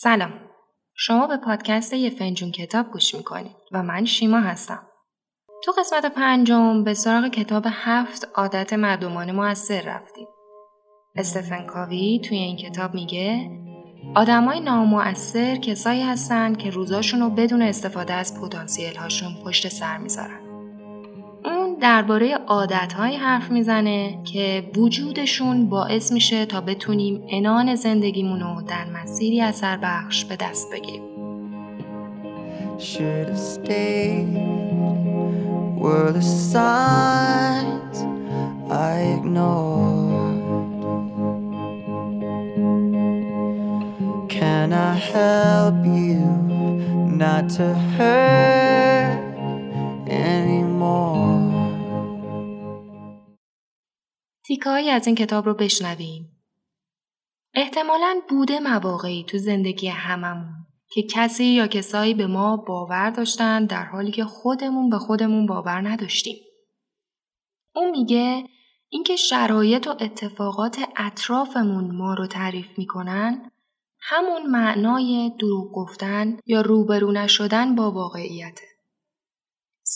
سلام. شما به پادکست یه فنجون کتاب گوش می‌کنید و من شیما هستم. تو قسمت پنجم به سراغ کتاب هفت عادت مردمان موثر رفتیم. استفن کاوی توی این کتاب میگه آدمای نامؤثر کسایی هستن که روزاشون رو بدون استفاده از پتانسیل هاشون پشت سر می‌ذارن. درباره عادتهایی حرف می‌زنه که وجودشون باعث میشه تا بتونیم انان زندگیمون رو در مسیری اثر بخش به دست بگیریم. Can I help you not to hurt anymore? تیکایی از این کتاب رو بشنویم. احتمالا بوده مواقعی تو زندگی هممون که کسی یا کسایی به ما باور داشتن در حالی که خودمون به خودمون باور نداشتیم. اون میگه اینکه شرایط و اتفاقات اطرافمون ما رو تعریف می‌کنن همون معنای دروغ گفتن یا روبرو نشدن با واقعیته.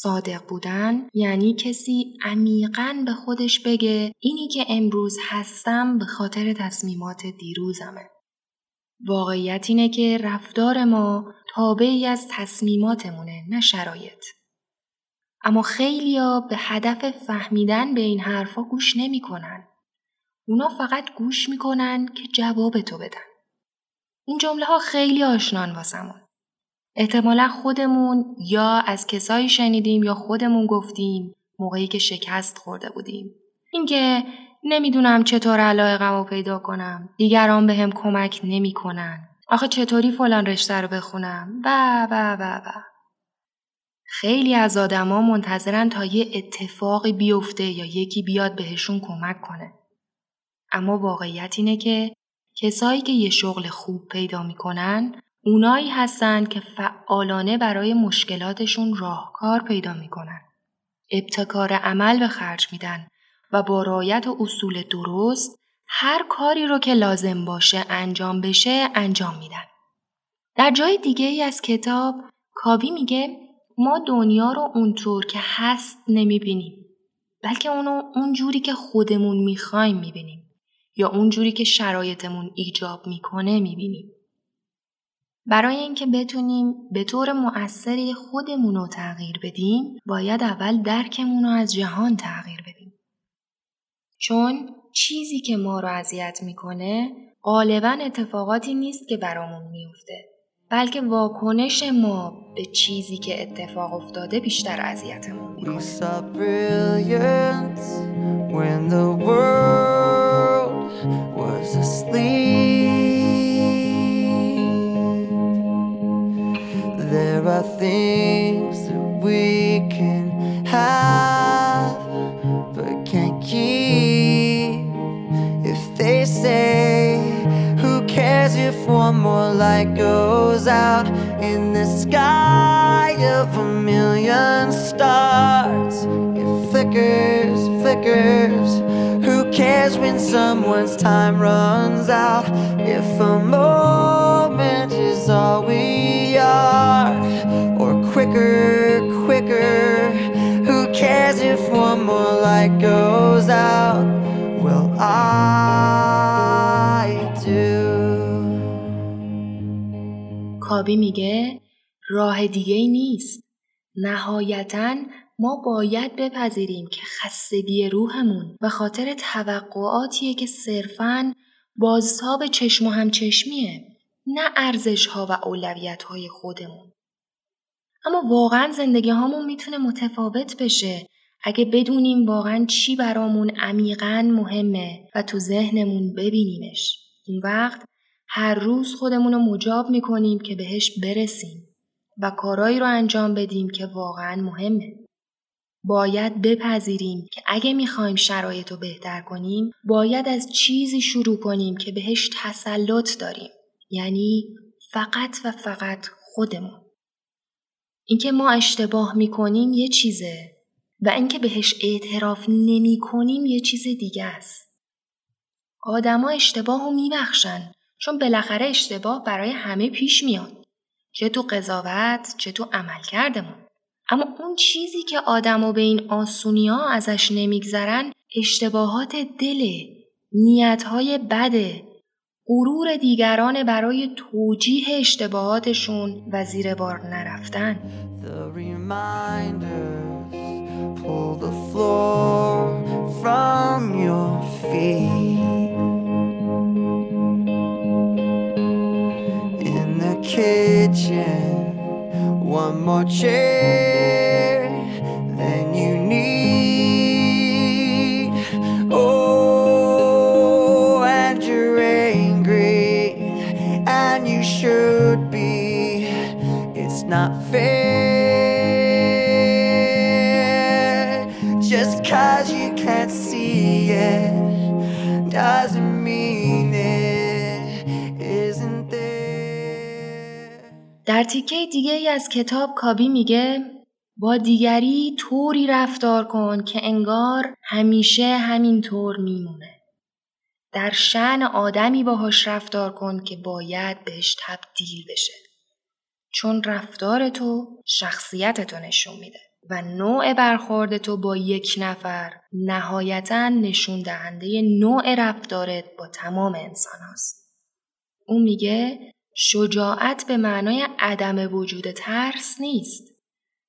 صادق بودن یعنی کسی عمیقا به خودش بگه اینی که امروز هستم به خاطر تصمیمات دیروزمه. واقعیت اینه که رفتار ما تابعی از تصمیماتمونه نه شرایط. اما خیلیا به هدف فهمیدن به این حرفا گوش نمی‌کنن. اونا فقط گوش می‌کنن که جواب تو بدن. این جمله ها خیلی آشنان واسمون. احتمالا خودمون یا از کسایی شنیدیم یا خودمون گفتیم موقعی که شکست خورده بودیم. اینکه نمی‌دونم چطور علایقم رو پیدا کنم. دیگران به هم کمک نمی‌کنن. آخه چطوری فلان رشته رو بخونم؟ و و و و. خیلی از آدما منتظرن تا یه اتفاقی بیفته یا یکی بیاد بهشون کمک کنه. اما واقعیت اینه که کسایی که یه شغل خوب پیدا می‌کنن اونایی هستند که فعالانه برای مشکلاتشون راهکار پیدا می‌کنن. ابتکار عمل به خرج میدن و با رایت اصول درست هر کاری رو که لازم باشه انجام بشه انجام میدن. در جای دیگه ای از کتاب کاوی میگه ما دنیا رو اونطور که هست نمی‌بینیم بلکه اونو اونجوری که خودمون می‌خوایم می‌بینیم یا اونجوری که شرایطمون ایجاب می‌کنه می‌بینیم. برای اینکه بتونیم به طور مؤثری خودمون رو تغییر بدیم باید اول درکمون رو از جهان تغییر بدیم. چون چیزی که ما رو اذیت می‌کنه غالبا اتفاقاتی نیست که برامون میفته بلکه واکنش ما به چیزی که اتفاق افتاده بیشتر اذیتمون می‌کنه. If one more light goes out in the sky of a million stars? It flickers, flickers. Who cares when someone's time runs out? If a moment is all we are, or quicker, quicker. Who cares if one more light goes out? کابی میگه راه دیگه ای نیست. نهایتاً ما باید بپذیریم که خستگی روحمون به خاطر توقعاتیه که صرفاً بازتاب چشم و همچشمیه نه ارزش ها و اولویت های خودمون. اما واقعا زندگی هامون می‌تونه متفاوت بشه اگه بدونیم واقعا چی برامون عمیقا مهمه و تو ذهنمون ببینیمش. اون وقت هر روز خودمون رو مجاب می‌کنیم که بهش برسیم و کارایی رو انجام بدیم که واقعا مهمه. باید بپذیریم که اگه می‌خوایم شرایط رو بهتر کنیم باید از چیزی شروع کنیم که بهش تسلط داریم یعنی فقط و فقط خودمون. اینکه ما اشتباه می‌کنیم یه چیزه و اینکه بهش اعتراف نمی کنیم یه چیز دیگه است. آدما اشتباه رو میبخشن. چون بالاخره اشتباه برای همه پیش میاد. چه تو قضاوت چه تو عمل کردمون اما اون چیزی که آدمو به این آسونی ها ازش نمیگذرن اشتباهات دله نیتهای بده غرور دیگران برای توجیه اشتباهاتشون و زیر بار نرفتن. More chair than you need. Oh, and you're angry, and you should be. It's not fair. Just cause you can't see it doesn't mean در تیکه دیگه ای از کتاب کابی میگه با دیگری طوری رفتار کن که انگار همیشه همین طور میمونه. در شن آدمی باهاش رفتار کن که باید بهش تبدیل بشه. چون رفتار تو شخصیت تو نشون میده و نوع برخورد تو با یک نفر نهایتا نشون دهنده نوع رفتارت با تمام انسان هست. اون میگه شجاعت به معنای عدم وجود ترس نیست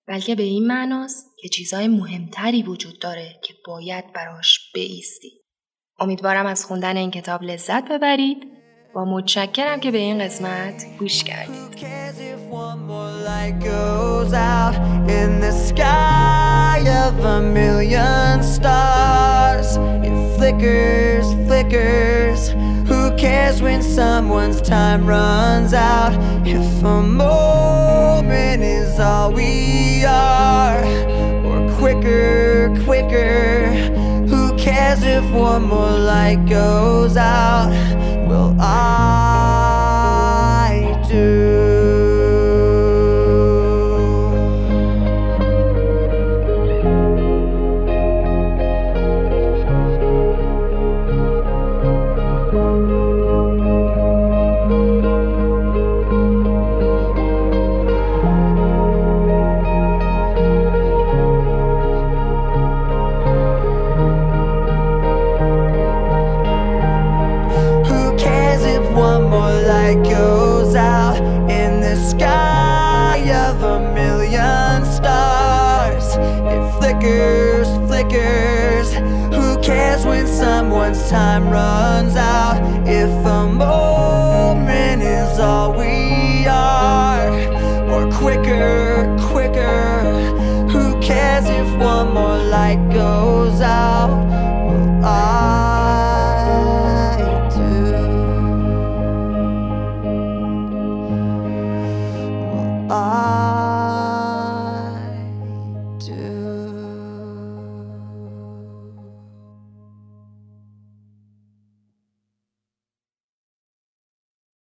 بلکه به این معناست که چیزهای مهمتری وجود داره که باید براش بیستی. امیدوارم از خوندن این کتاب لذت ببرید و متشکرم که به این قسمت گوش کردید. Who cares when someone's time runs out? If a moment is all we are, or quicker, quicker. Who cares if one more light goes out? Well, I light goes out in the sky of a million stars. It flickers, flickers. Who cares when someone's time runs out? If a